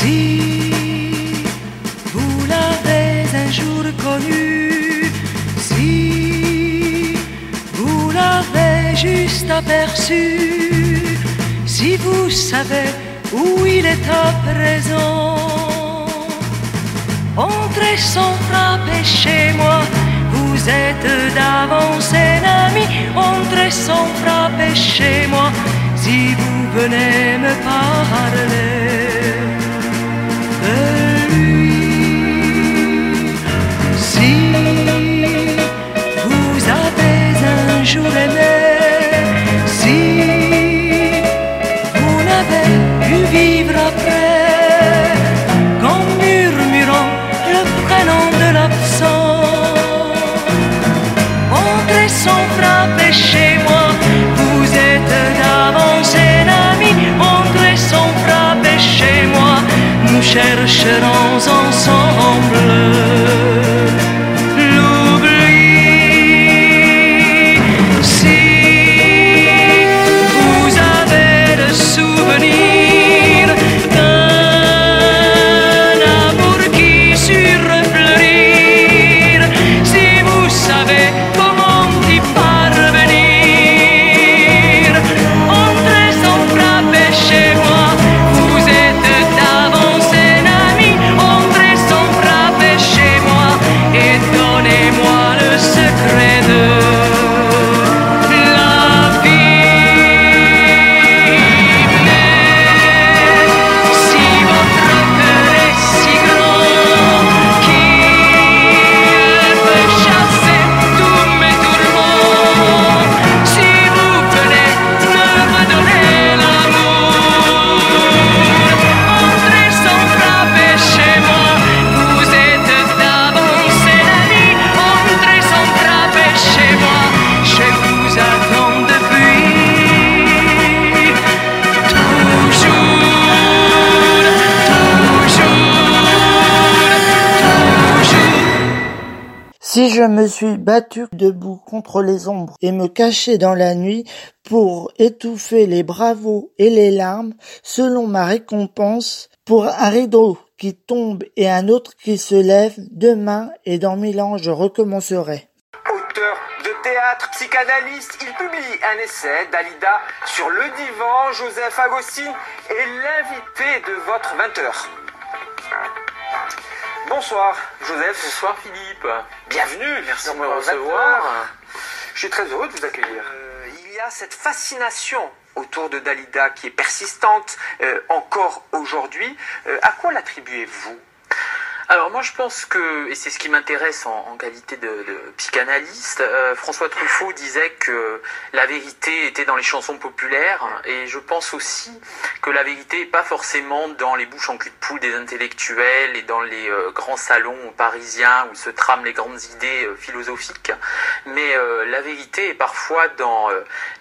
Si vous l'avez un jour connu, si vous l'avez juste aperçu, si vous savez où il est à présent, entrez sans frapper chez moi. Vous êtes d'avance un ami, entrez sans frapper chez moi. Si vous venez me parler un jour aimé, si vous n'avez pu vivre après, qu'en murmurant le prénom de l'absent, entrez sans frapper chez moi, vous êtes d'avance un ami, entrez sans frapper chez moi, nous chercherons ensemble je me suis battu debout contre les ombres et me caché dans la nuit pour étouffer les bravos et les larmes, selon ma récompense, pour un rideau qui tombe et un autre qui se lève, demain et dans mille ans je recommencerai. Auteur de théâtre, psychanalyste, il publie un essai, Dalida, sur le divan, Joseph Agostine est l'invité de votre 20h. Bonsoir, Joseph. Bonsoir Philippe. Bienvenue. Merci de me recevoir. 20h. Je suis très heureux de vous accueillir. Euh, il y a cette fascination autour de Dalida qui est persistante euh, encore aujourd'hui. Euh, à quoi l'attribuez-vous? Alors moi je pense que, et c'est ce qui m'intéresse en, qualité de, psychanalyste, euh, François Truffaut disait que la vérité était dans les chansons populaires et je pense aussi que la vérité n'est pas forcément dans les bouches en cul de poule des intellectuels et dans les euh, grands salons parisiens où se trament les grandes idées euh, philosophiques, mais la vérité est parfois dans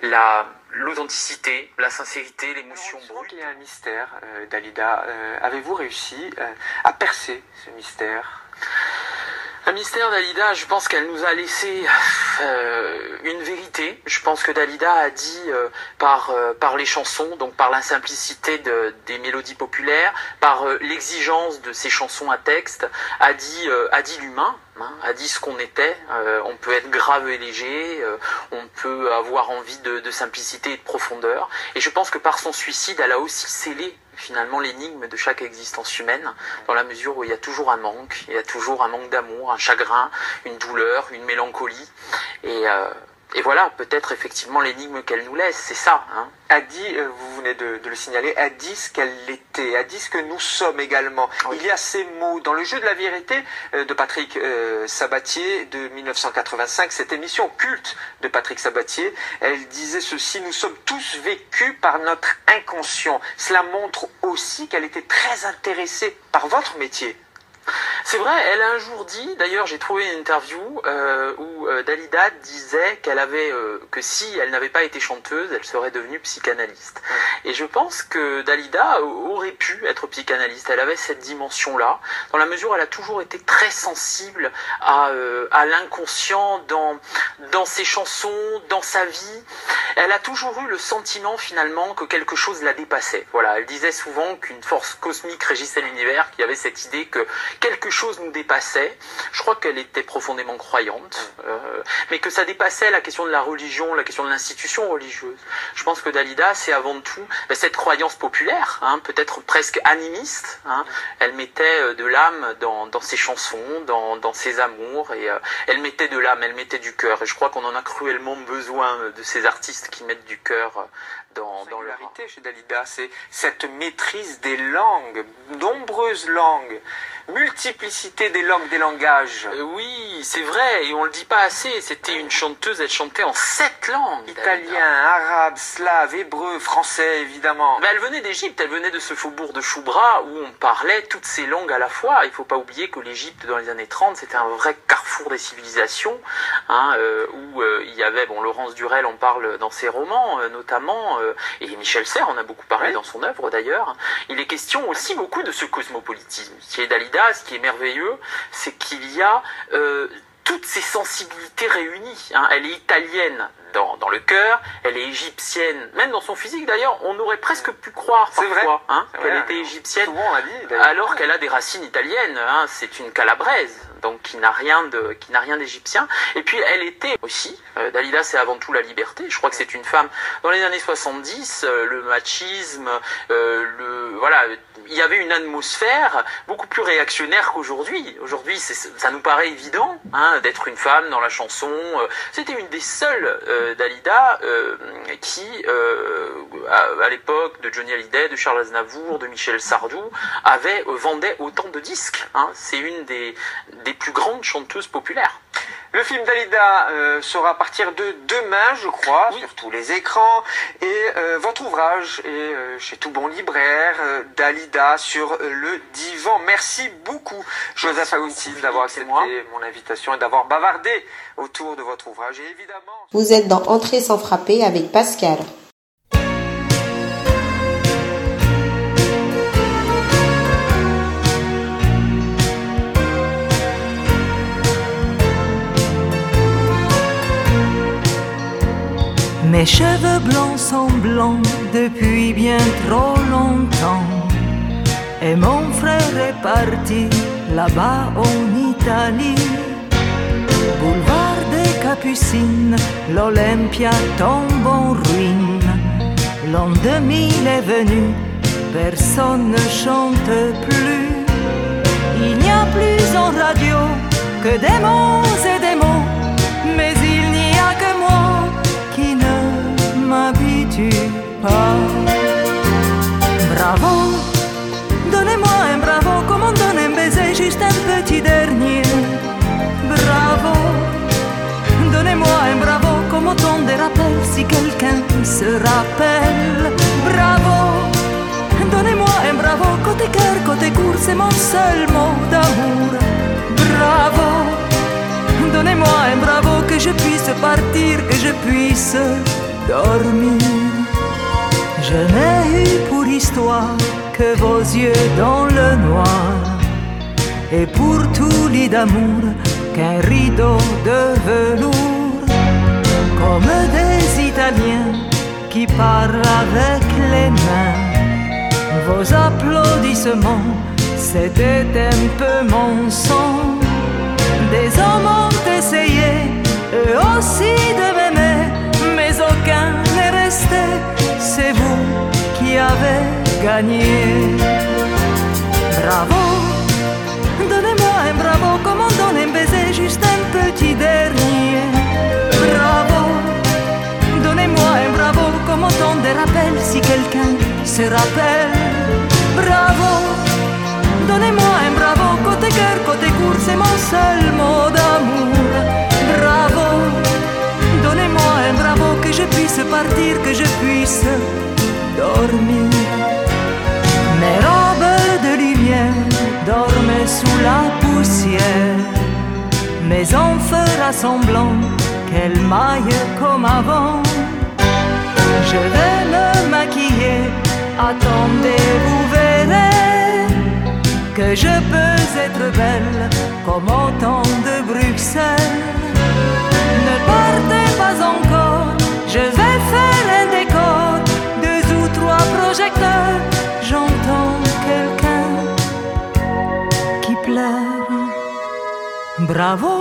la l'authenticité, la sincérité, l'émotion brute. qu'il y a un mystère, euh, Dalida. Euh, Avez-vous réussi euh, à percer ce mystère? Un mystère Dalida, je pense qu'elle nous a laissé euh, une vérité. Je pense que Dalida a dit euh, par, euh, par les chansons, donc par la simplicité de- des mélodies populaires, par l'exigence de ces chansons à texte, a dit, a dit l'humain, hein, dit ce qu'on était. Euh, on peut être grave et léger, euh, on peut avoir envie de, de simplicité et de profondeur. Et je pense que par son suicide, elle a aussi scellé finalement l'énigme de chaque existence humaine, dans la mesure où il y a toujours un manque, il y a toujours un manque d'amour, un chagrin, une douleur, une mélancolie. Et, euh, et voilà, peut-être effectivement l'énigme qu'elle nous laisse, c'est ça. Hein. a dit, euh, vous venez de, de le signaler, a dit ce qu'elle était, a dit ce que nous sommes également. Oui. Il y a ces mots dans le jeu de la vérité euh, de Patrick euh, Sabatier de 1985, cette émission culte de Patrick Sabatier, elle disait ceci, nous sommes tous vécus par notre inconscient. Cela montre aussi qu'elle était très intéressée par votre métier. C'est vrai, elle a un jour dit, d'ailleurs j'ai trouvé une interview euh, où euh, Dalida disait qu'elle avait euh, que si elle n'avait pas été chanteuse, elle serait devenue psychanalyste. Et je pense que Dalida aurait pu être psychanalyste. Elle avait cette dimension-là, dans la mesure où elle a toujours été très sensible à, euh, à l'inconscient dans dans ses chansons, dans sa vie. Elle a toujours eu le sentiment finalement que quelque chose la dépassait. Voilà, elle disait souvent qu'une force cosmique régissait l'univers, qu'il y avait cette idée que quelque chose nous dépassait. Je crois qu'elle était profondément croyante, euh, mais que ça dépassait la question de la religion, la question de l'institution religieuse. Je pense que Dalida, c'est avant tout ben, cette croyance populaire, hein, peut-être presque animiste. Hein. Elle mettait euh, de l'âme dans, dans ses chansons, dans, dans ses amours, et euh, elle mettait de l'âme, elle mettait du cœur. Et je crois qu'on en a cruellement besoin de ces artistes qui mettent du cœur dans, dans leur chez Dalida, c'est cette maîtrise des langues, nombreuses langues, multiplicité des langues, des langages. Euh, oui, c'est vrai, et on le dit pas assez. C'était une chanteuse, elle chantait en sept langues. Italien, arabe, slave, hébreu, français, évidemment. Mais elle venait d'Égypte, elle venait de ce faubourg de Choubra où on parlait toutes ces langues à la fois. Il faut pas oublier que l'Égypte dans les années 30 c'était un vrai carrefour des civilisations, hein, euh, où euh, il y avait, bon, Laurence Durel en parle dans ses romans notamment, et Michel Serres en a beaucoup parlé Oui. dans son œuvre d'ailleurs. Il est question aussi beaucoup de ce cosmopolitisme. Chez Dalida, ce qui est merveilleux, c'est qu'il y a euh, toutes ces sensibilités réunies. hein. Elle est italienne dans, dans le cœur, elle est égyptienne, même dans son physique d'ailleurs, on aurait presque pu croire parfois hein, qu'elle était égyptienne, on dit. alors qu'elle a des racines italiennes. hein. C'est une calabraise, donc qui n'a rien de, qui n'a rien d'égyptien. Et puis elle était aussi, euh, Dalida, c'est avant tout la liberté. Je crois que c'est une femme dans les années 70, euh, le machisme, euh, voilà, il y avait une atmosphère beaucoup plus réactionnaire qu'aujourd'hui. Aujourd'hui, ça nous paraît évident hein, d'être une femme dans la chanson. C'était une des seules Dalida qui, à, l'époque de Johnny Hallyday, de Charles Aznavour, de Michel Sardou, avait vendait autant de disques. hein. C'est une des plus grandes chanteuses populaires. Le film Dalida euh, sera à partir de demain, je crois, Oui. sur tous les écrans. Et euh, votre ouvrage est euh, chez tout bon libraire, euh, Dalida sur le divan. Merci beaucoup, Joseph beaucoup, d'avoir accepté moi. mon invitation et d'avoir bavardé autour de votre ouvrage. Et évidemment... Vous êtes dans Entrée sans frapper avec Pascal. Mes cheveux blancs sont blancs depuis bien trop longtemps. Et mon frère est parti là-bas en Italie. Boulevard des Capucines, l'Olympia tombe en ruine. L'an 2000 est venu, personne ne chante plus. Il n'y a plus en radio que des mots et des mots, m'habitue pas. Bravo, donnez-moi un bravo, comme on donne un baiser, juste un petit dernier. Bravo, donnez-moi un bravo, comme autant de rappels si quelqu'un se rappelle. Bravo. Donnez-moi un bravo, côté cœur, côté court, c'est mon seul mot d'amour. Bravo, donnez-moi un bravo, que je puisse partir, que je puisse dormir. Je n'ai eu pour histoire que vos yeux dans le noir, et pour tout lit d'amour qu'un rideau de velours, comme des Italiens qui parlent avec les mains. Vos applaudissements, c'était un peu mon sang. Des hommes ont essayé, eux aussi de C'est vous qui avez gagné. Bravo, donnez-moi un bravo, comme on donne un baiser, juste un petit dernier. Bravo. Donnez-moi un bravo comme autant de rappels si quelqu'un se rappelle. Bravo, donnez-moi un bravo côté cœur, côté court, c'est mon seul mot d'amour. Bravo, puisse partir, que je puisse dormir. Mes robes de lumière dormait sous la poussière. Mais on fera semblant qu'elle maille comme avant. Je vais me maquiller, attendez, vous verrez que je peux être belle comme au temps de Bruxelles. Ne partez pas encore, je vais faire un décor, deux ou trois projecteurs, j'entends quelqu'un qui pleure. Bravo,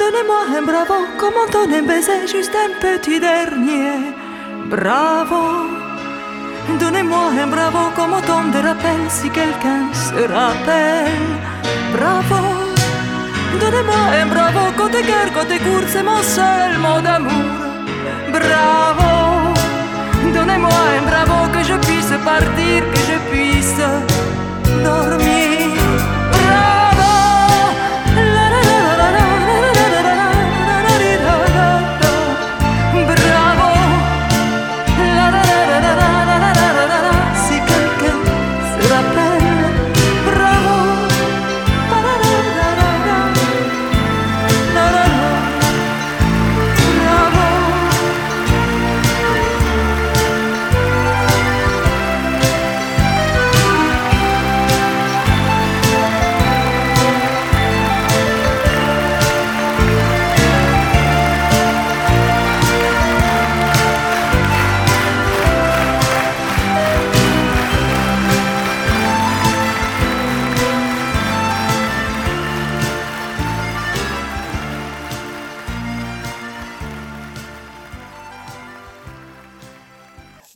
donnez-moi un bravo, comment on un baiser, juste un petit dernier. Bravo, donnez-moi un bravo, comme autant de rappel si quelqu'un se rappelle. Bravo, donnez-moi un bravo, côté cœur, côté court, c'est mon seul mot d'amour. Bravo, donnez-moi un bravo, que je puisse partir, que je puisse dormir.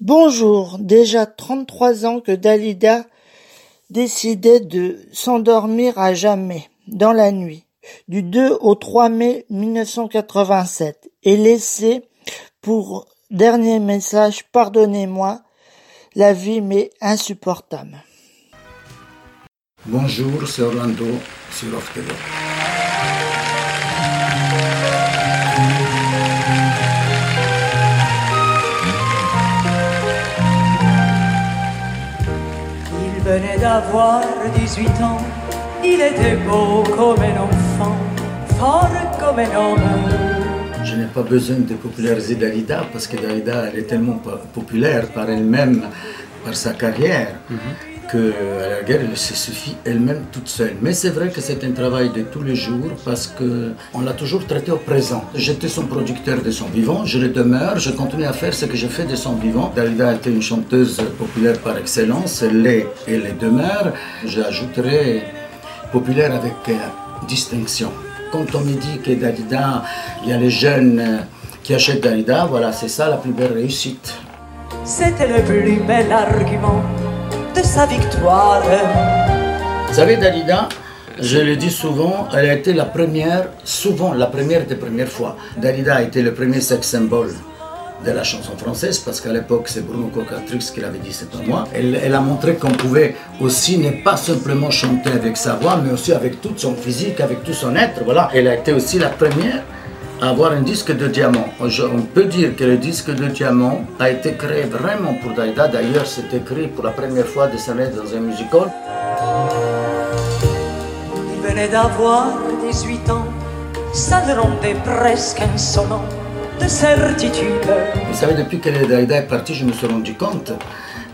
Bonjour, déjà 33 ans que Dalida décidait de s'endormir à jamais dans la nuit, du 2 au 3 mai 1987, et laissé pour dernier message Pardonnez-moi, la vie m'est insupportable. Bonjour, c'est Orlando sur Off venait d'avoir 18 ans, il était beau comme un enfant, fort comme un homme. Je n'ai pas besoin de populariser Dalida parce que Dalida elle est tellement po- populaire par elle-même, par sa carrière, que la guerre elle se suffit elle-même toute seule. Mais c'est vrai que c'est un travail de tous les jours parce que on l'a toujours traité au présent. J'étais son producteur de son vivant, je le demeure, je continue à faire ce que je fais de son vivant. Dalida était une chanteuse populaire par excellence, elle l'est et elle le demeure. J'ajouterai populaire avec euh, distinction. Quand on me dit que Dalida, il y a les jeunes qui achètent Dalida, voilà, c'est ça la plus belle réussite. C'était le plus bel argument sa victoire. Vous savez, Dalida, je le dis souvent, elle a été la première, souvent la première des premières fois. Dalida a été le premier sex symbole de la chanson française, parce qu'à l'époque, c'est Bruno Cocatrix qui l'avait dit, c'est pas moi. Elle, elle a montré qu'on pouvait aussi ne pas simplement chanter avec sa voix, mais aussi avec tout son physique, avec tout son être. Voilà. Elle a été aussi la première avoir un disque de diamant. On peut dire que le disque de diamant a été créé vraiment pour Dalida. D'ailleurs, c'est écrit pour la première fois de sa lettre dans un musical. Il venait d'avoir 18 ans, ça le rendait presque insolent de certitude. Vous savez, depuis que Dalida est partie, je me suis rendu compte,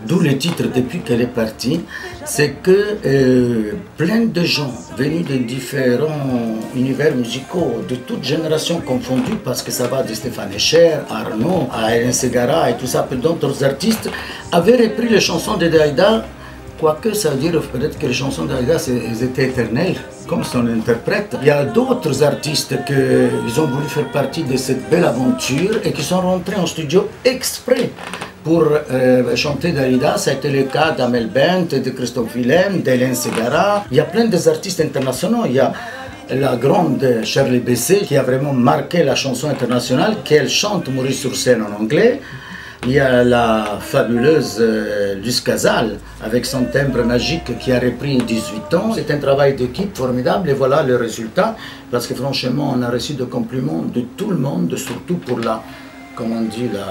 d'où le titre depuis qu'elle est partie, c'est que euh, plein de gens venus de différents univers musicaux, de toutes générations confondues, parce que ça va de Stéphane Echer, Arnaud, à Hélène Segara et tout ça, puis d'autres artistes, avaient repris les chansons de Dalida Quoique ça veut dire peut-être que les chansons d'Aïda étaient éternelles, comme son interprète. Il y a d'autres artistes qui ont voulu faire partie de cette belle aventure et qui sont rentrés en studio exprès pour euh, chanter Dalida. Ça a été le cas d'Amel Bent, de Christophe Willem, d'Hélène Segara. Il y a plein d'artistes internationaux. Il y a la grande Shirley Bassey qui a vraiment marqué la chanson internationale, qu'elle chante Maurice sur scène en anglais. Il y a la fabuleuse euh, Luce Casal avec son timbre magique qui a repris 18 ans. C'est un travail d'équipe formidable et voilà le résultat. Parce que franchement, on a reçu des compliments de tout le monde, surtout pour la, comment on dit, la,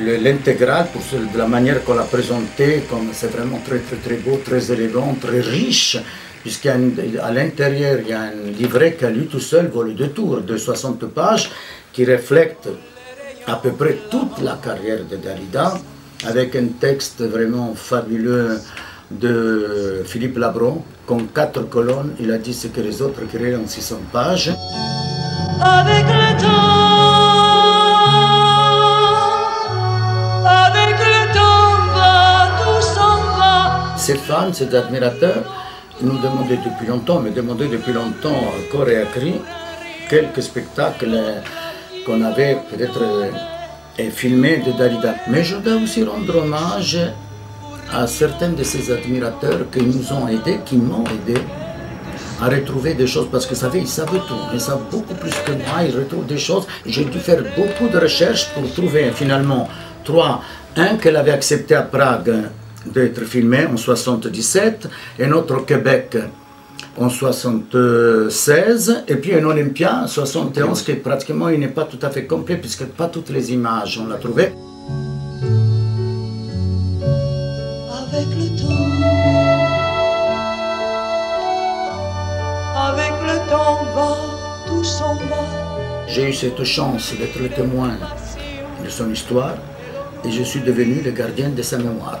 l'intégrale de la manière qu'on l'a présenté, comme c'est vraiment très très très beau, très élégant, très riche, puisqu'à l'intérieur il y a un livret qu'à lui tout seul vaut le deux tours de 60 pages qui reflète à peu près toute la carrière de Dalida, avec un texte vraiment fabuleux de Philippe Labron, qu'en quatre colonnes, il a dit ce que les autres créaient en 600 pages. Avec le temps, Ces fans, ces admirateurs, nous demandaient depuis longtemps, me demandaient depuis longtemps, à corps et à cri, quelques spectacles euh, qu'on avait peut-être euh, euh, filmés de Dalida. Mais je dois aussi rendre hommage à certains de ces admirateurs qui nous ont aidés, qui m'ont aidé à retrouver des choses, parce que vous savez, ils savent tout, ils savent beaucoup plus que moi, ils retrouvent des choses. J'ai dû faire beaucoup de recherches pour trouver finalement trois. Un qu'elle avait accepté à Prague d'être filmé en 77, un autre au Québec en 76, et puis un Olympia en 71, qui pratiquement il n'est pas tout à fait complet, puisque pas toutes les images on l'a trouvé. Avec le temps, avec le temps va, tout s'en va. J'ai eu cette chance d'être le témoin de son histoire et je suis devenu le gardien de sa mémoire.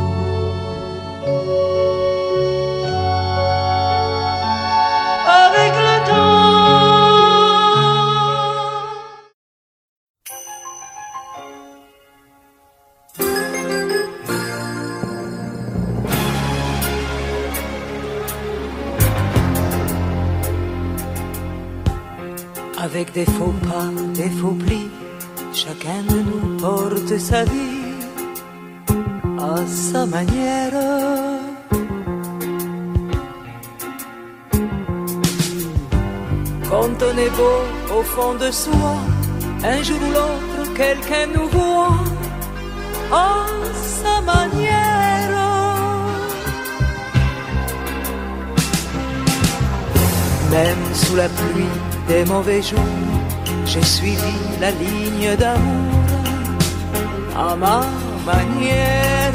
Des faux pas, des faux plis, chacun de nous porte sa vie à sa manière. Quand on est beau au fond de soi, un jour ou l'autre, quelqu'un nous voit à sa manière. Même sous la pluie des mauvais jours, j'ai suivi la ligne d'amour à ma manière.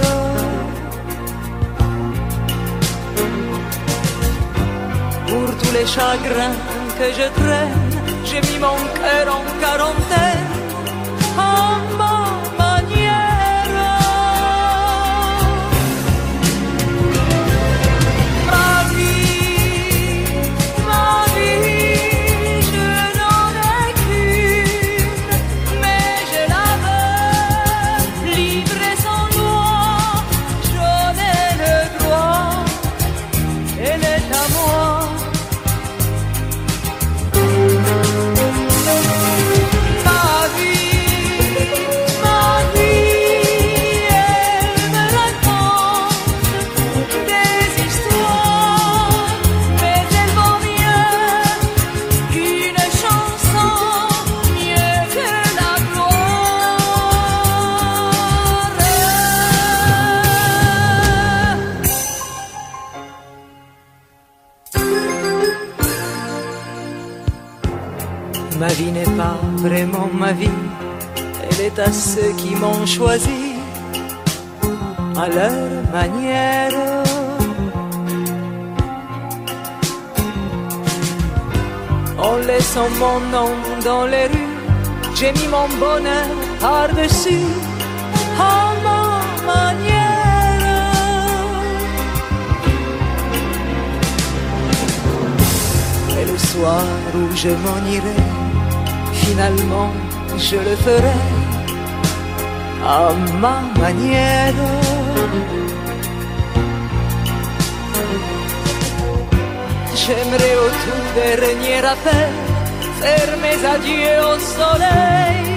Pour tous les chagrins que je traîne, j'ai mis mon cœur en quarantaine vie n'est pas vraiment ma vie, elle est à ceux qui m'ont choisi à leur manière. En laissant mon nom dans les rues, j'ai mis mon bonheur par-dessus à ma manière. Et le soir où je m'en irai, finalement je le ferai à ma manière. J'aimerais au tout dernier appel faire mes adieux au soleil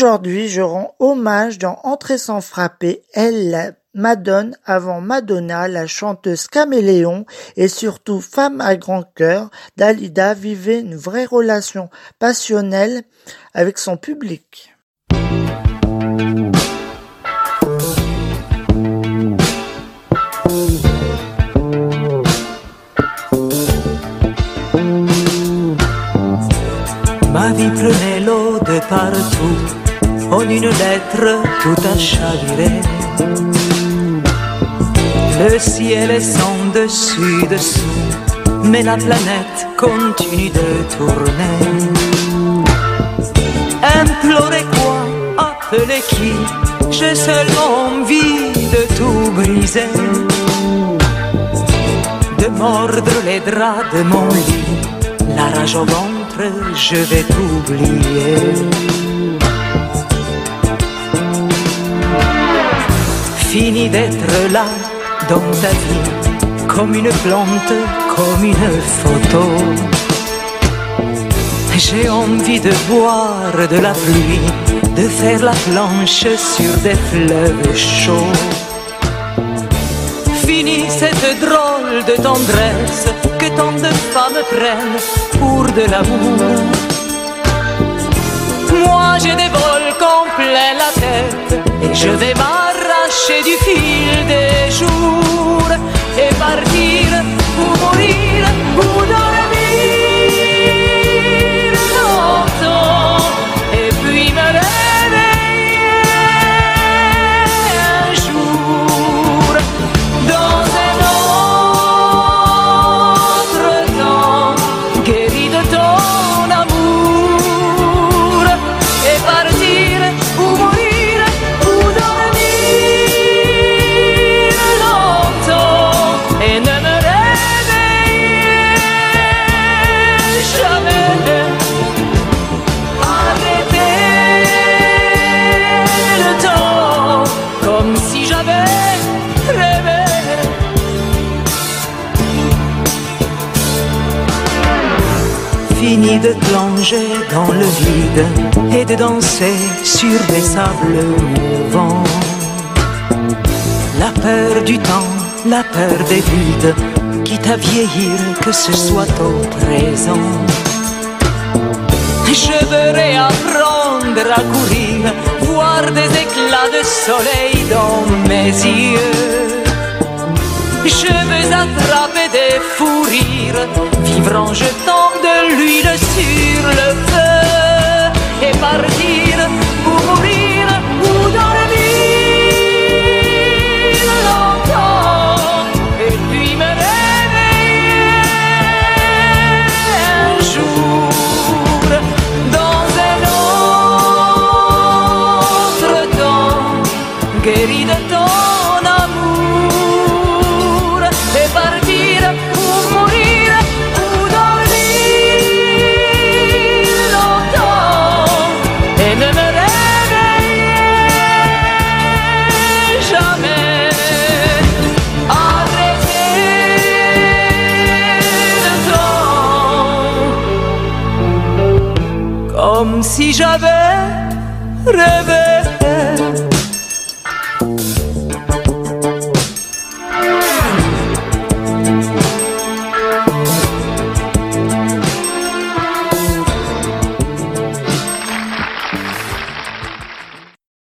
Aujourd'hui, je rends hommage dans Entrée sans frapper, elle, Madone avant Madonna, la chanteuse caméléon et surtout femme à grand cœur, Dalida vivait une vraie relation passionnelle avec son public. Ma vie l'eau de partout, une lettre tout a chaviré. Le ciel est sans dessus dessous, mais la planète continue de tourner. Implorer quoi, appeler qui? J'ai seulement envie de tout briser, de mordre les draps de mon lit, la rage au ventre, je vais t'oublier. Fini d'être là dans ta vie, comme une plante, comme une photo. J'ai envie de boire de la pluie, de faire la planche sur des fleuves chauds. Fini cette drôle de tendresse que tant de femmes prennent pour de l'amour. Moi j'ai des vols complets la tête et je vais m'arracher du fil des jours dans le vide et de danser sur des sables mouvants. La peur du temps, la peur des vides, quitte à vieillir, que ce soit au présent. Je veux réapprendre à courir, voir des éclats de soleil dans mes yeux. Je veux attraper des fous rires, vivre en jetant de l'huile sur le feu et partir comme si j'avais rêvé.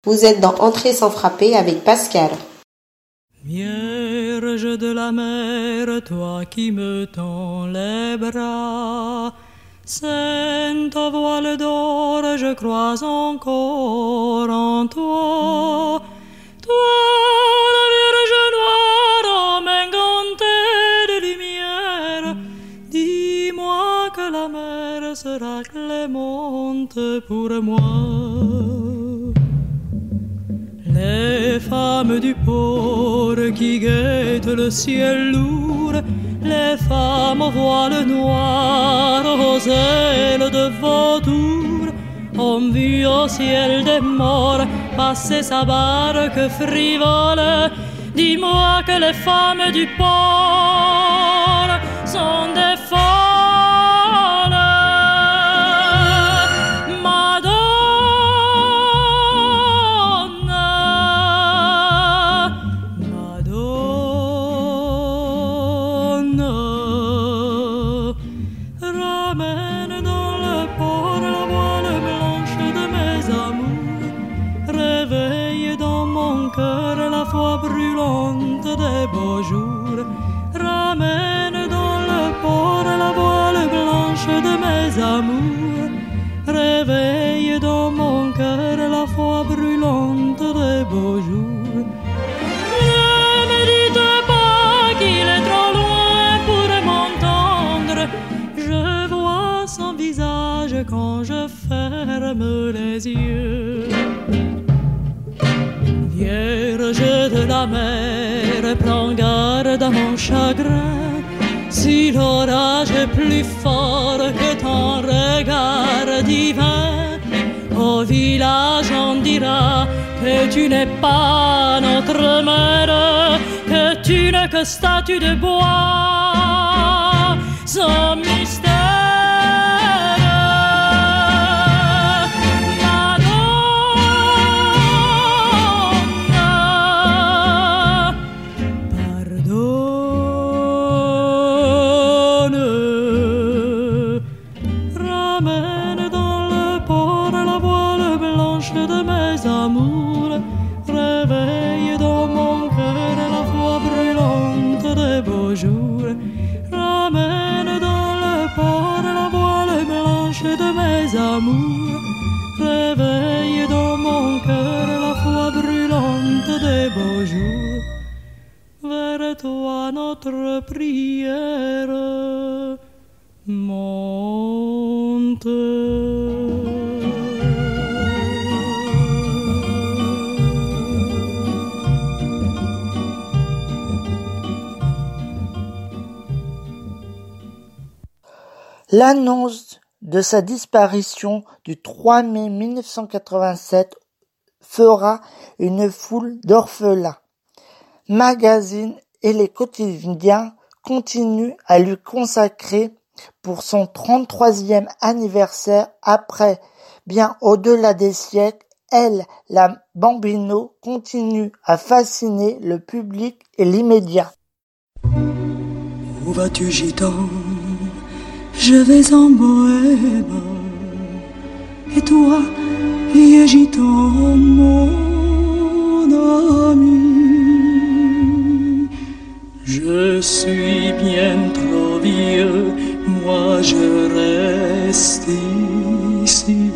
Vous êtes dans Entrée sans frapper avec Pascal. Vierge de la mer, toi qui me tends les bras, Sainte voile d'or, je crois encore en toi. Toi, la Vierge noire, homme inganté de lumière, dis-moi que la mer sera clémente pour moi. Les femmes du port qui guettent le ciel lourd, les femmes au voile noir, aux ailes de vautour, ont vu au ciel des morts passer sa barque frivole. Dis-moi que les femmes du port sont des folles. Vierge de la mer, prends garde à mon chagrin. Si l'orage est plus fort que ton regard divin, au village on dira que tu n'es pas notre mère, que tu n'es que statue de bois, sans mystère. L'annonce de sa disparition du 3 mai 1987 fera une foule d'orphelins. Magazines et les quotidiens continuent à lui consacrer pour son 33e anniversaire après, bien au-delà des siècles, elle, la Bambino, continue à fasciner le public et l'immédiat. Je vais en bohème. Et toi, vieux mon ami. Je suis bien trop vieux, moi je reste ici.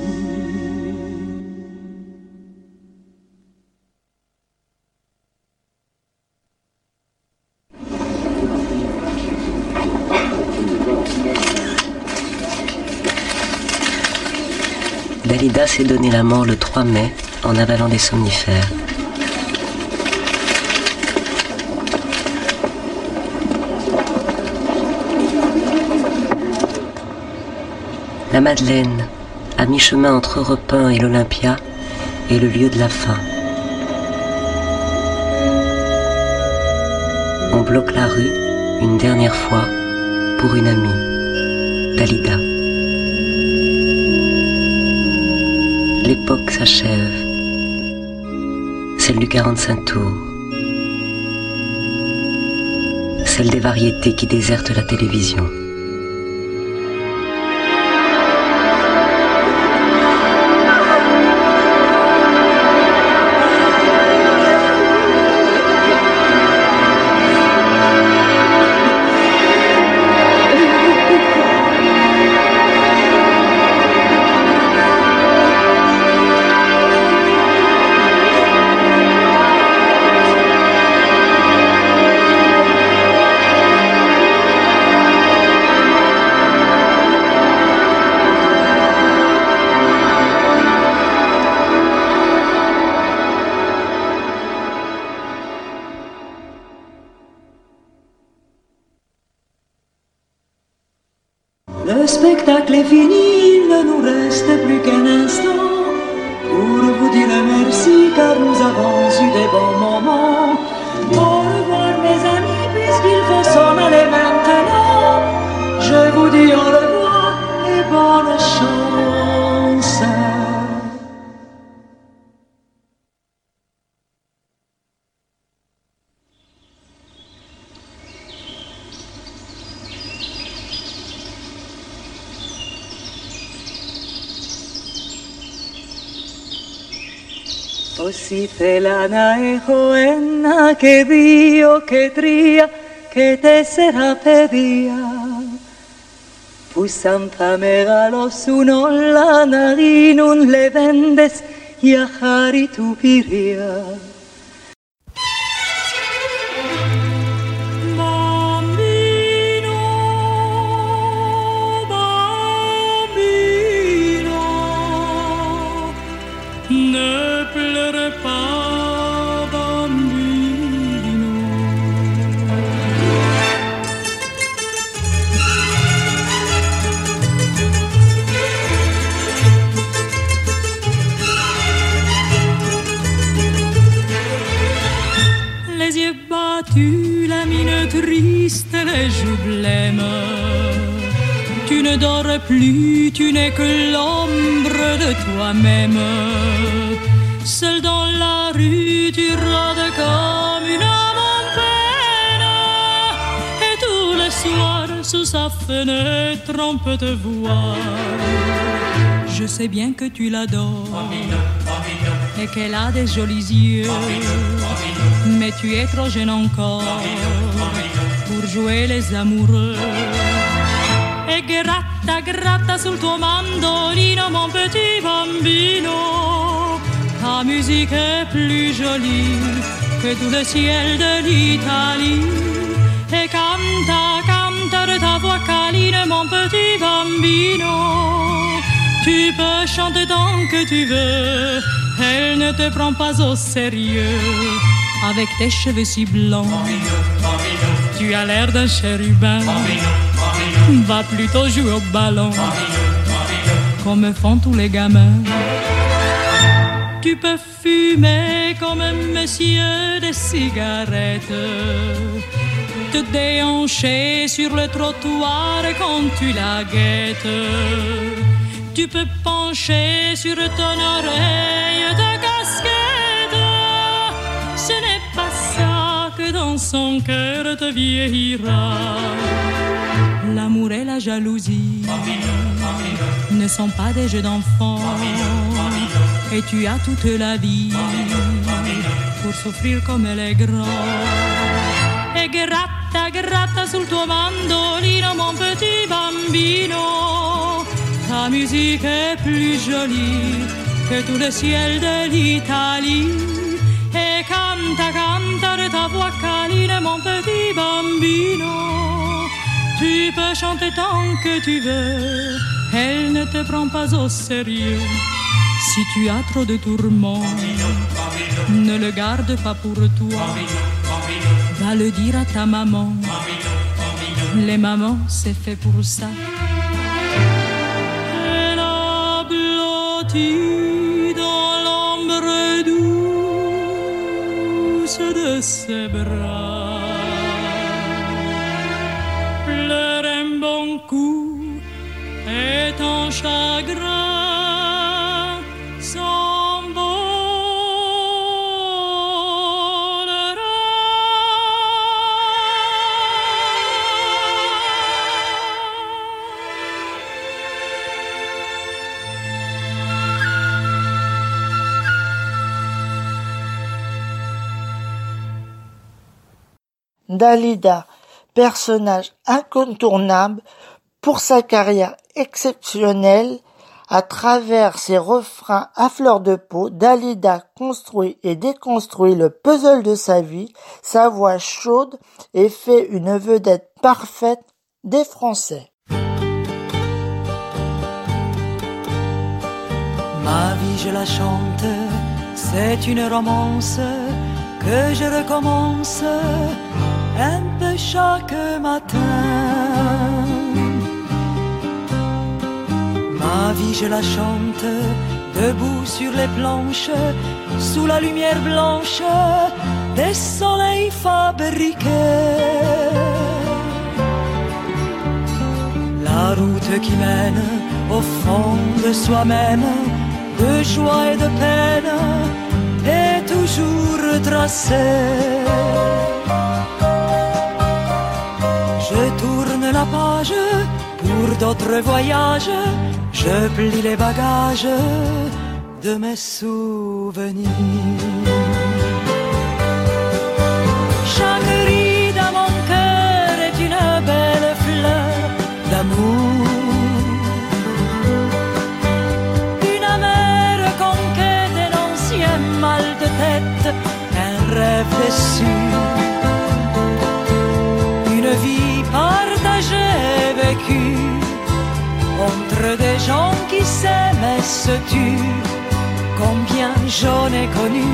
S'est donné la mort le 3 mai en avalant des somnifères. La Madeleine, à mi-chemin entre Europe 1 et l'Olympia, est le lieu de la fin. On bloque la rue une dernière fois pour une amie, Dalida. L'époque s'achève, celle du 45 tours, celle des variétés qui désertent la télévision. Le spectacle est fini, il ne nous reste plus qu'un instant pour vous dire merci car nous avons eu des bons moments. Au revoir mes amis puisqu'il faut s'en aller maintenant. Je vous dis au revoir et bonne chance. Zizelana ejoena que dio que tría que te será pedía. Pues Pusanza megalos uno la narinun le vendes y a jari tu. Mine triste, les joues blêmes. Tu ne dors plus, tu n'es que l'ombre de toi-même. Seul dans la rue, tu rôdes comme une peine. Et tous les soirs, sous sa fenêtre, on peut te voir. Je sais bien que tu l'adores et qu'elle a des jolis yeux. Mais tu es trop jeune encore jouer les amoureux. E gratta, gratta sul tuo mandolino, mon petit bambino. Ta musique est plus jolie que tout le ciel de l'Italie. Et canta, canta de ta voix câline, mon petit bambino. Tu peux chanter tant que tu veux, elle ne te prend pas au sérieux. Avec tes cheveux si blancs, tu as l'air d'un chérubin. Va plutôt jouer au ballon, comme font tous les gamins. Tu peux fumer comme un monsieur des cigarettes, te déhancher sur le trottoir quand tu la guettes. Tu peux pencher sur ton oreille ta casquette. Dans son cœur te vieillira. L'amour et la jalousie ne sont pas des jeux d'enfants. Et tu as toute la vie pour souffrir comme les grands. E gratta, gratta sul tuo mandolino, mon petit bambino. Ta musique est plus jolie que tout le ciel de l'Italie. Et canta, canta de ta voix câline, mon petit bambino. Tu peux chanter tant que tu veux, elle ne te prend pas au sérieux. Si tu as trop de tourments, ne le garde pas pour toi. Va le dire à ta maman. Les mamans, c'est fait pour ça. Elle a blotti de ses bras. Pleure un bon coup et ton chagrin Dalida, personnage incontournable pour sa carrière exceptionnelle, à travers ses refrains à fleur de peau, Dalida construit et déconstruit le puzzle de sa vie, sa voix chaude et fait une vedette parfaite des Français. Ma vie, je la chante, c'est une romance que je recommence un peu chaque matin. Ma vie, je la chante debout sur les planches, sous la lumière blanche des soleils fabriqués. La route qui mène au fond de soi-même, de joie et de peine, est toujours tracée. Je tourne la page pour d'autres voyages, je plie les bagages de mes souvenirs. Chaque ride à mon cœur est une belle fleur d'amour. Une amère conquête, un ancien mal de tête, un rêve déçu. Des gens qui s'aiment se tuent. Combien j'en ai connu,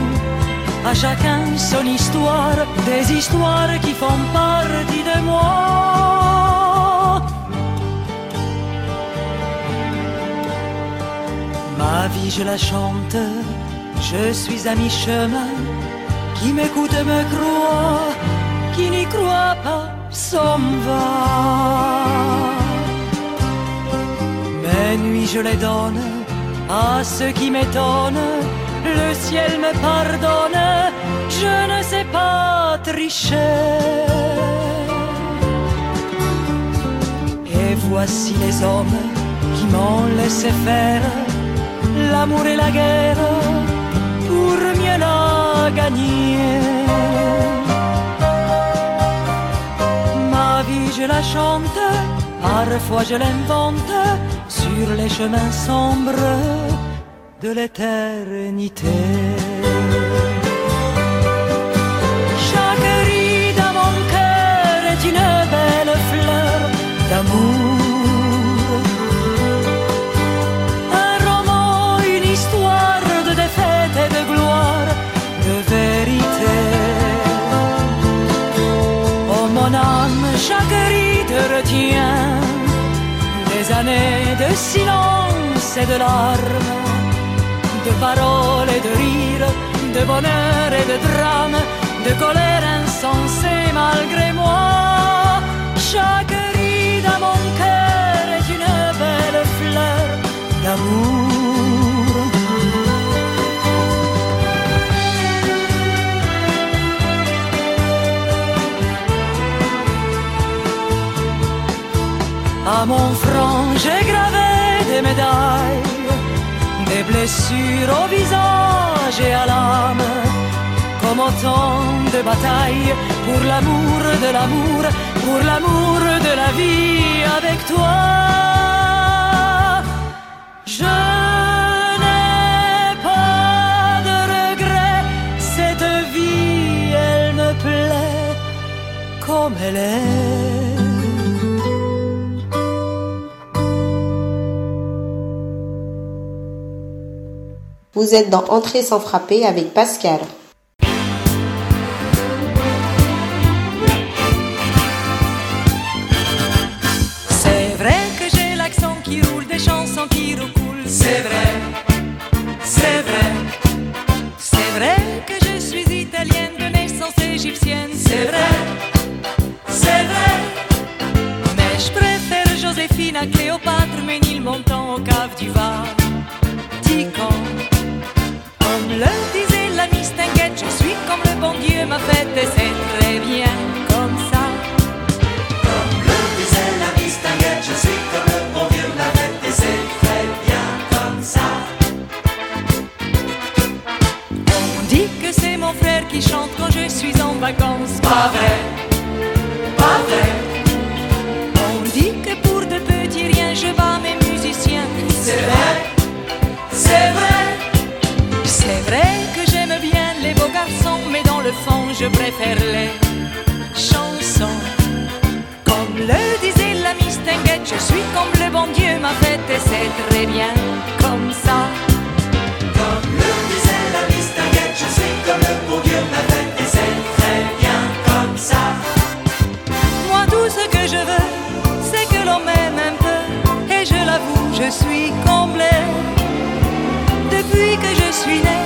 à chacun son histoire, des histoires qui font partie de moi. Ma vie, je la chante, je suis à mi-chemin, qui m'écoute me croit, qui n'y croit pas s'en va. Mes nuits, je les donne à ceux qui m'étonnent. Le ciel me pardonne, je ne sais pas tricher. Et voici les hommes qui m'ont laissé faire l'amour et la guerre pour mieux la gagner. Ma vie, je la chante, parfois je l'invente sur les chemins sombres de l'éternité. Chaque ride à mon cœur est une belle fleur d'amour. Un roman, une histoire de défaite et de gloire, de vérité. Oh mon âme, chaque de silence et de larmes, de paroles et de rires, de bonheur et de drame, de colère insensée malgré moi. Chaque ride à mon cœur est une belle fleur d'amour. À mon front, j'ai gravé des médailles, des blessures au visage et à l'âme, comme autant de batailles pour l'amour de l'amour, pour l'amour de la vie avec toi. Je n'ai pas de regrets, cette vie, elle me plaît comme elle est. Vous êtes dans Entrée sans frapper avec Pascal. Suis né,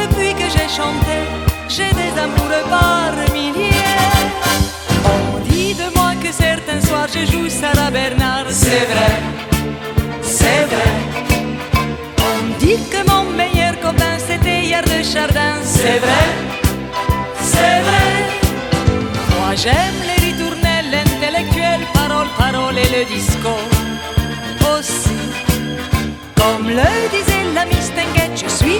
depuis que j'ai chanté, j'ai des amoureux par milliers. On dit de moi que certains soirs je joue Sarah Bernard. C'est vrai, c'est vrai. On dit que mon meilleur copain c'était hier de Chardin. C'est vrai, c'est vrai. Moi j'aime les ritournelles, l'intellectuel, parole, parole et le disco aussi. Comme le disait la Mistinguette, je suis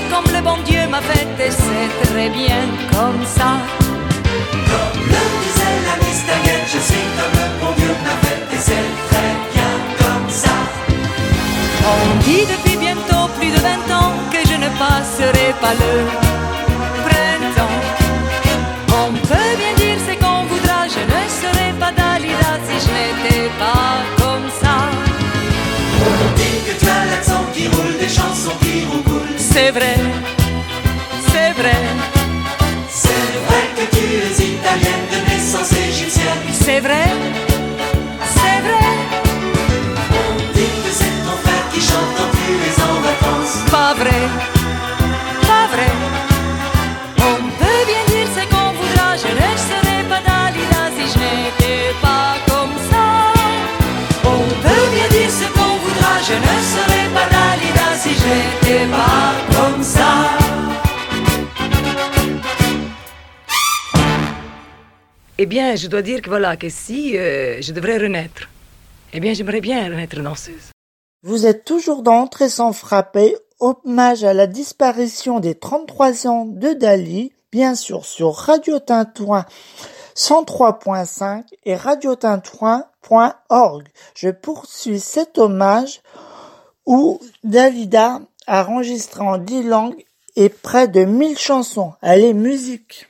ma fête et c'est très bien comme ça. Comme le disait la mistinguette, je suis comme le bon Dieu ma fête et c'est très bien comme ça. On dit depuis bientôt plus de 20 ans que je ne passerai pas le printemps. On peut bien dire c'est qu'on voudra, je ne serai pas Dalida si je n'étais pas C'est vrai, c'est vrai, C'est vrai que tu es italienne de naissance égyptienne. c'est vrai, c'est vrai. On dit que c'est ton frère qui chante quand tu es en vacances. Pas vrai, Eh bien, je dois dire que voilà, que si euh, je devrais renaître, eh bien, j'aimerais bien renaître danseuse. Vous êtes toujours dans sans frapper, hommage à la disparition des 33 ans de Dali, bien sûr sur Radio Tintouin 103.5 et radiotintouin.org. Je poursuis cet hommage où Dalida a enregistré en 10 langues et près de 1000 chansons. Allez, musique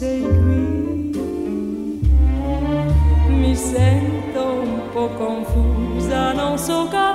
sei qui. Mi sento un po' confusa, non so capire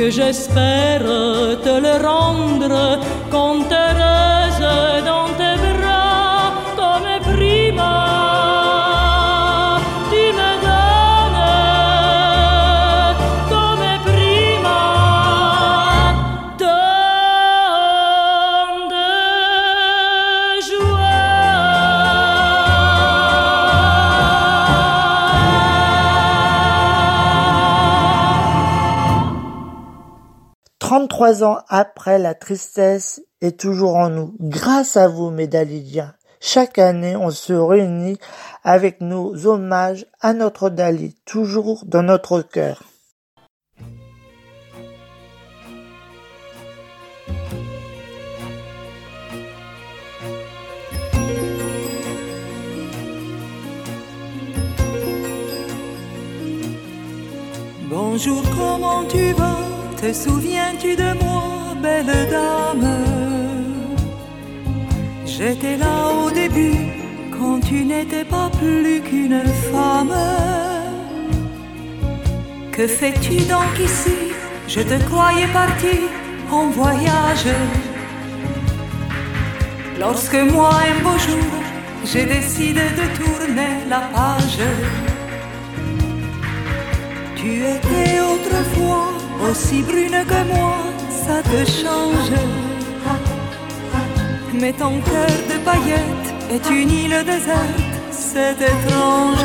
que j'espère te le rendre 33 ans après, la tristesse est toujours en nous. Grâce à vous, mes. Chaque année, on se réunit avec nos hommages à notre Dali, toujours dans notre cœur. Bonjour, comment tu vas? Te souviens-tu de moi, belle dame? J'étais là au début, quand tu n'étais pas plus qu'une femme. Que fais-tu donc ici? Je te croyais parti en voyage. Lorsque moi, un beau jour, j'ai décidé de tourner la page. Tu étais autrefois aussi brune que moi, ça te change. Mais ton cœur de paillettes est une île déserte, c'est étrange.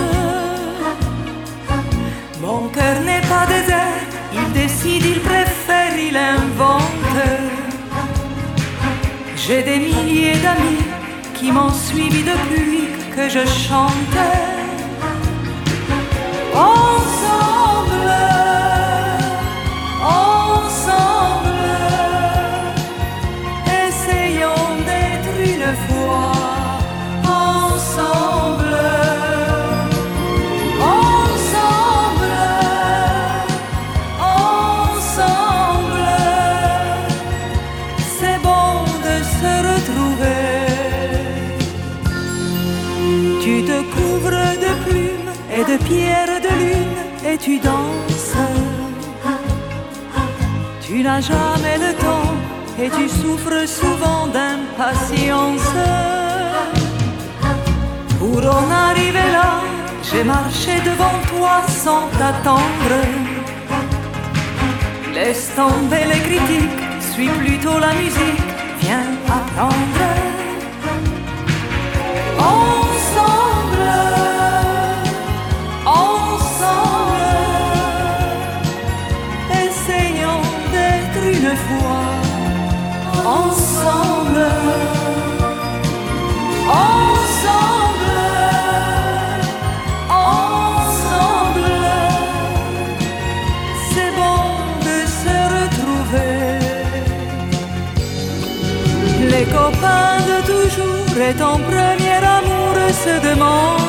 Mon cœur n'est pas désert, il décide, il préfère, il invente. J'ai des milliers d'amis qui m'ont suivi depuis que je chantais. Ensemble, n'as jamais le temps et tu souffres souvent d'impatience. Pour en arriver là, j'ai marché devant toi sans t'attendre. Laisse tomber les critiques, suis plutôt la musique, viens apprendre. Ensemble, Ensemble, ensemble, ensemble, c'est bon de se retrouver. Les copains de toujours et ton premier amour se demandent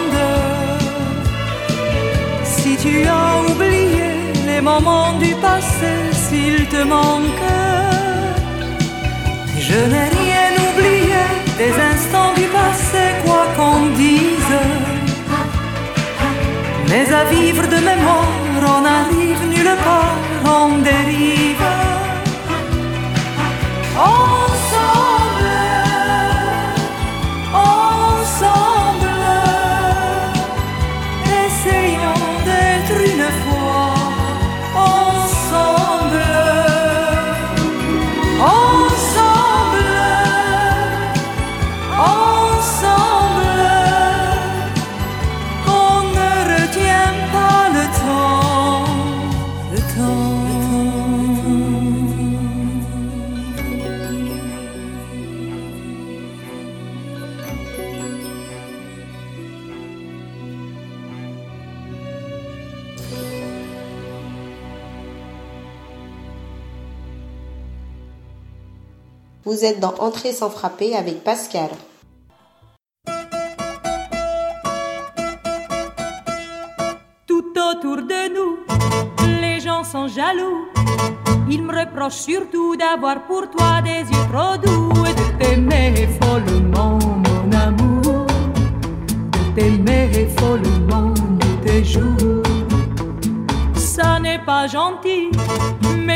si tu as oublié les moments du passé, te manquent. Je n'ai rien oublié des instants du passé, quoi qu'on dise. Mais à vivre de mémoire, on arrive nulle part, on dérive. Vous êtes dans Entrée sans frapper avec Pascal. Tout autour de nous, les gens sont jaloux. Ils me reprochent surtout d'avoir pour toi des yeux trop doux et de t'aimer follement, mon amour. De t'aimer follement de tes jours. Ça n'est pas gentil,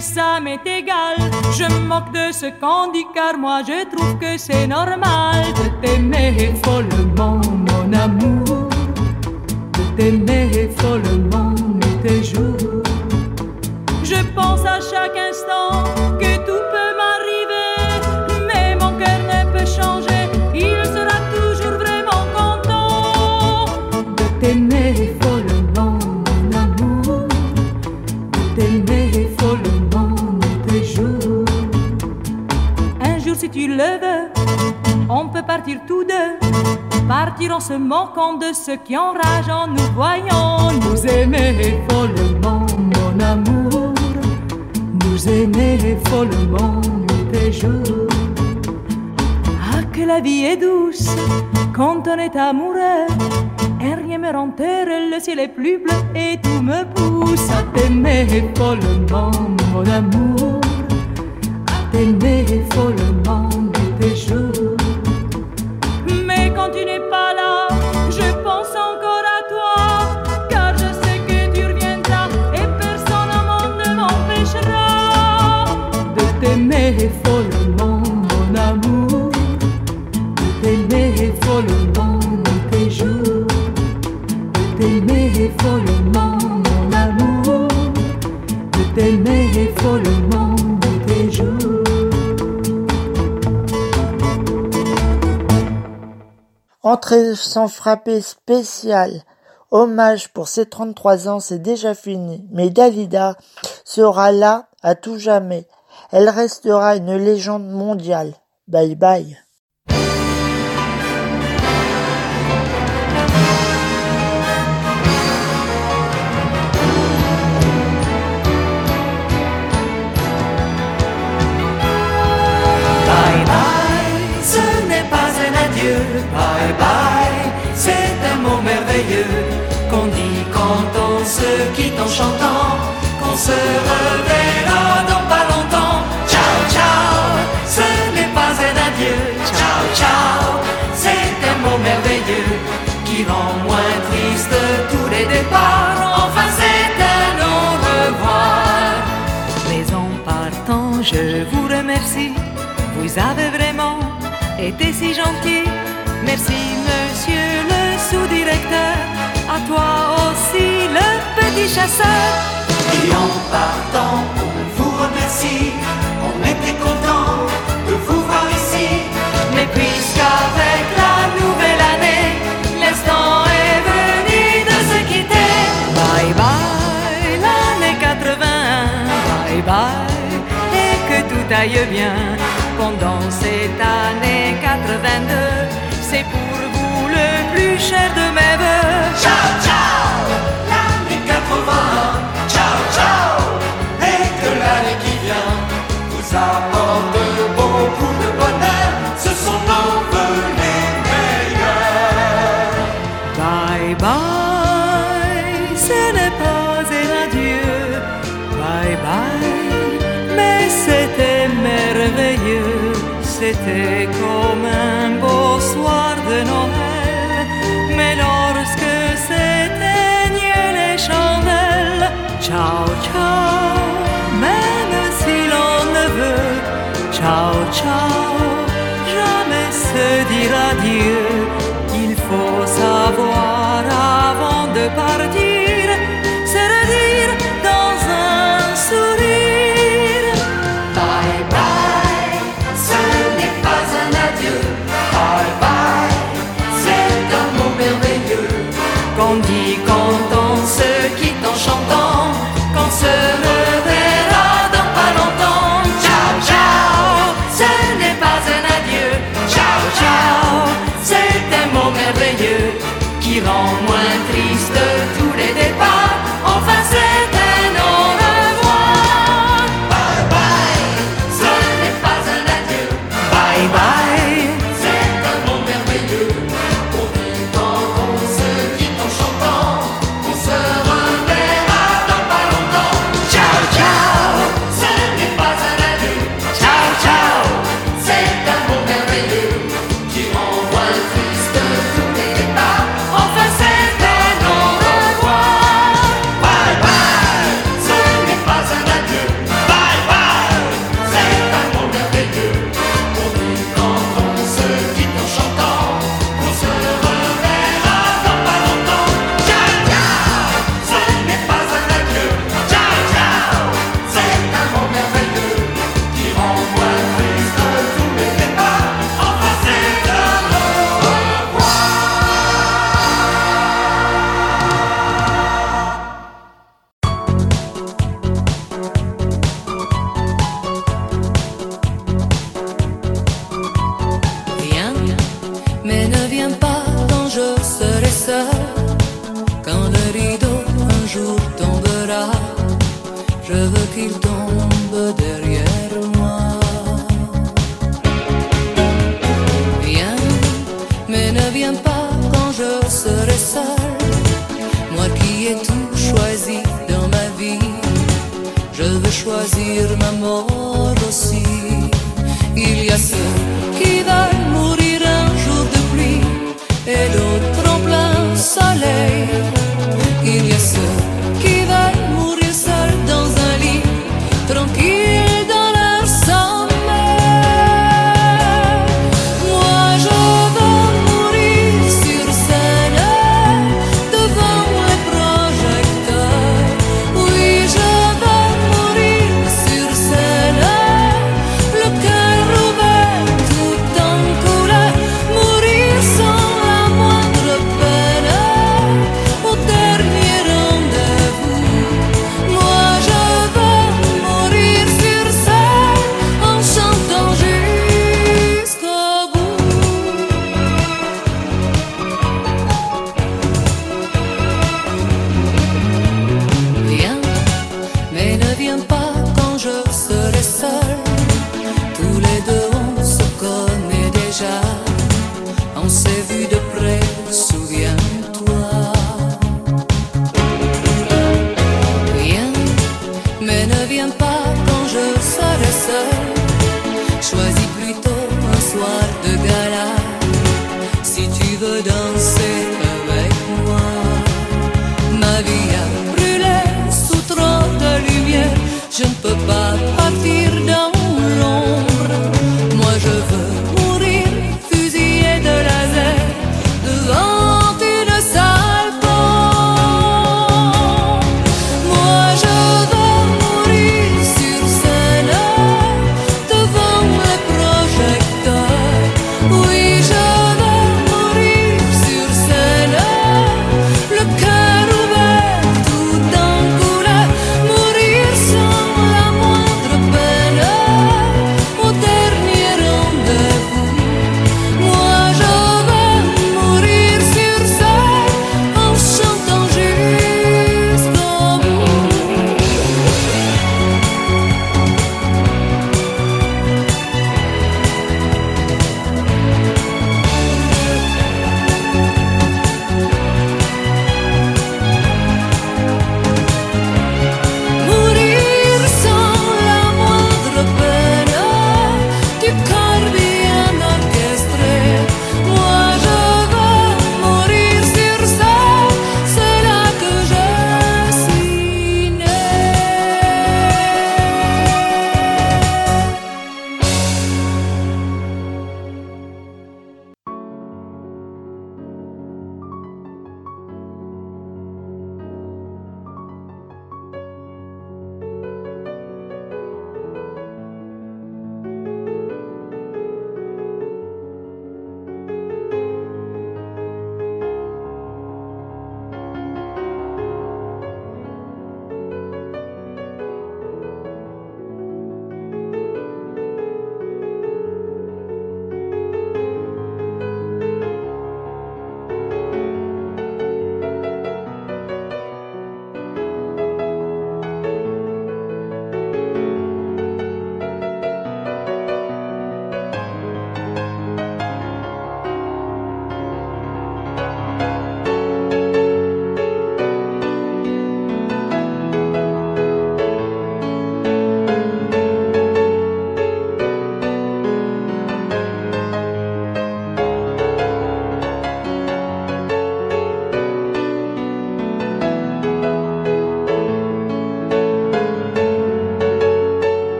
ça m'est égal. Je me moque de ce qu'on dit car moi je trouve que c'est normal de t'aimer follement, mon amour de t'aimer follement nuit et jour. Je pense à chaque instant tu le veux, on peut partir tous deux. Partir en se moquant de ceux qui enragent en nous voyant nous aimer follement, mon amour. Nous aimer follement nuit et. Ah, que la vie est douce quand on est amoureux. Et rien me rend heureux, le ciel est plus bleu et tout me pousse à t'aimer follement, mon amour. À t'aimer follement nuit et jour. Mais quand tu n'es pas là, je pense encore à toi. Car je sais que tu reviendras et personne au monde ne m'empêchera de t'aimer follement, mon amour. De t'aimer follement nuit et jour. De t'aimer follement, mon amour. De t'aimer follement Entrée sans frapper spéciale. Hommage pour ses 33 ans, c'est déjà fini. Mais Dalida sera là à tout jamais. Elle restera une légende mondiale. Bye bye. Bye bye, ce n'est pas un adieu. Qu'on dit quand on se quitte en chantant, qu'on se reverra dans pas longtemps. Ciao ciao, ce n'est pas un adieu. Ciao ciao, c'est un mot merveilleux qui rend moins triste tous les départs. Enfin c'est un au revoir. Mais en partant, je vous remercie. Vous avez vraiment été si gentil. Merci, monsieur le sous-directeur. À toi aussi, le petit chasseur. Et en partant, on vous remercie. On était content de vous voir ici. Mais puisqu'avec la nouvelle année, l'instant est venu de se quitter. Bye bye, l'année 81. Bye bye, et que tout aille bien. Pendant cette année 82, plus cher de mes voeux. Ciao, ciao, l'année 80. Ciao, ciao, et que l'année qui vient vous apporte beaucoup de bonheur. Ce sont nos vœux les meilleurs. Bye bye, ce n'est pas un adieu. Bye bye, mais c'était merveilleux. C'était il faut savoir avant de partir,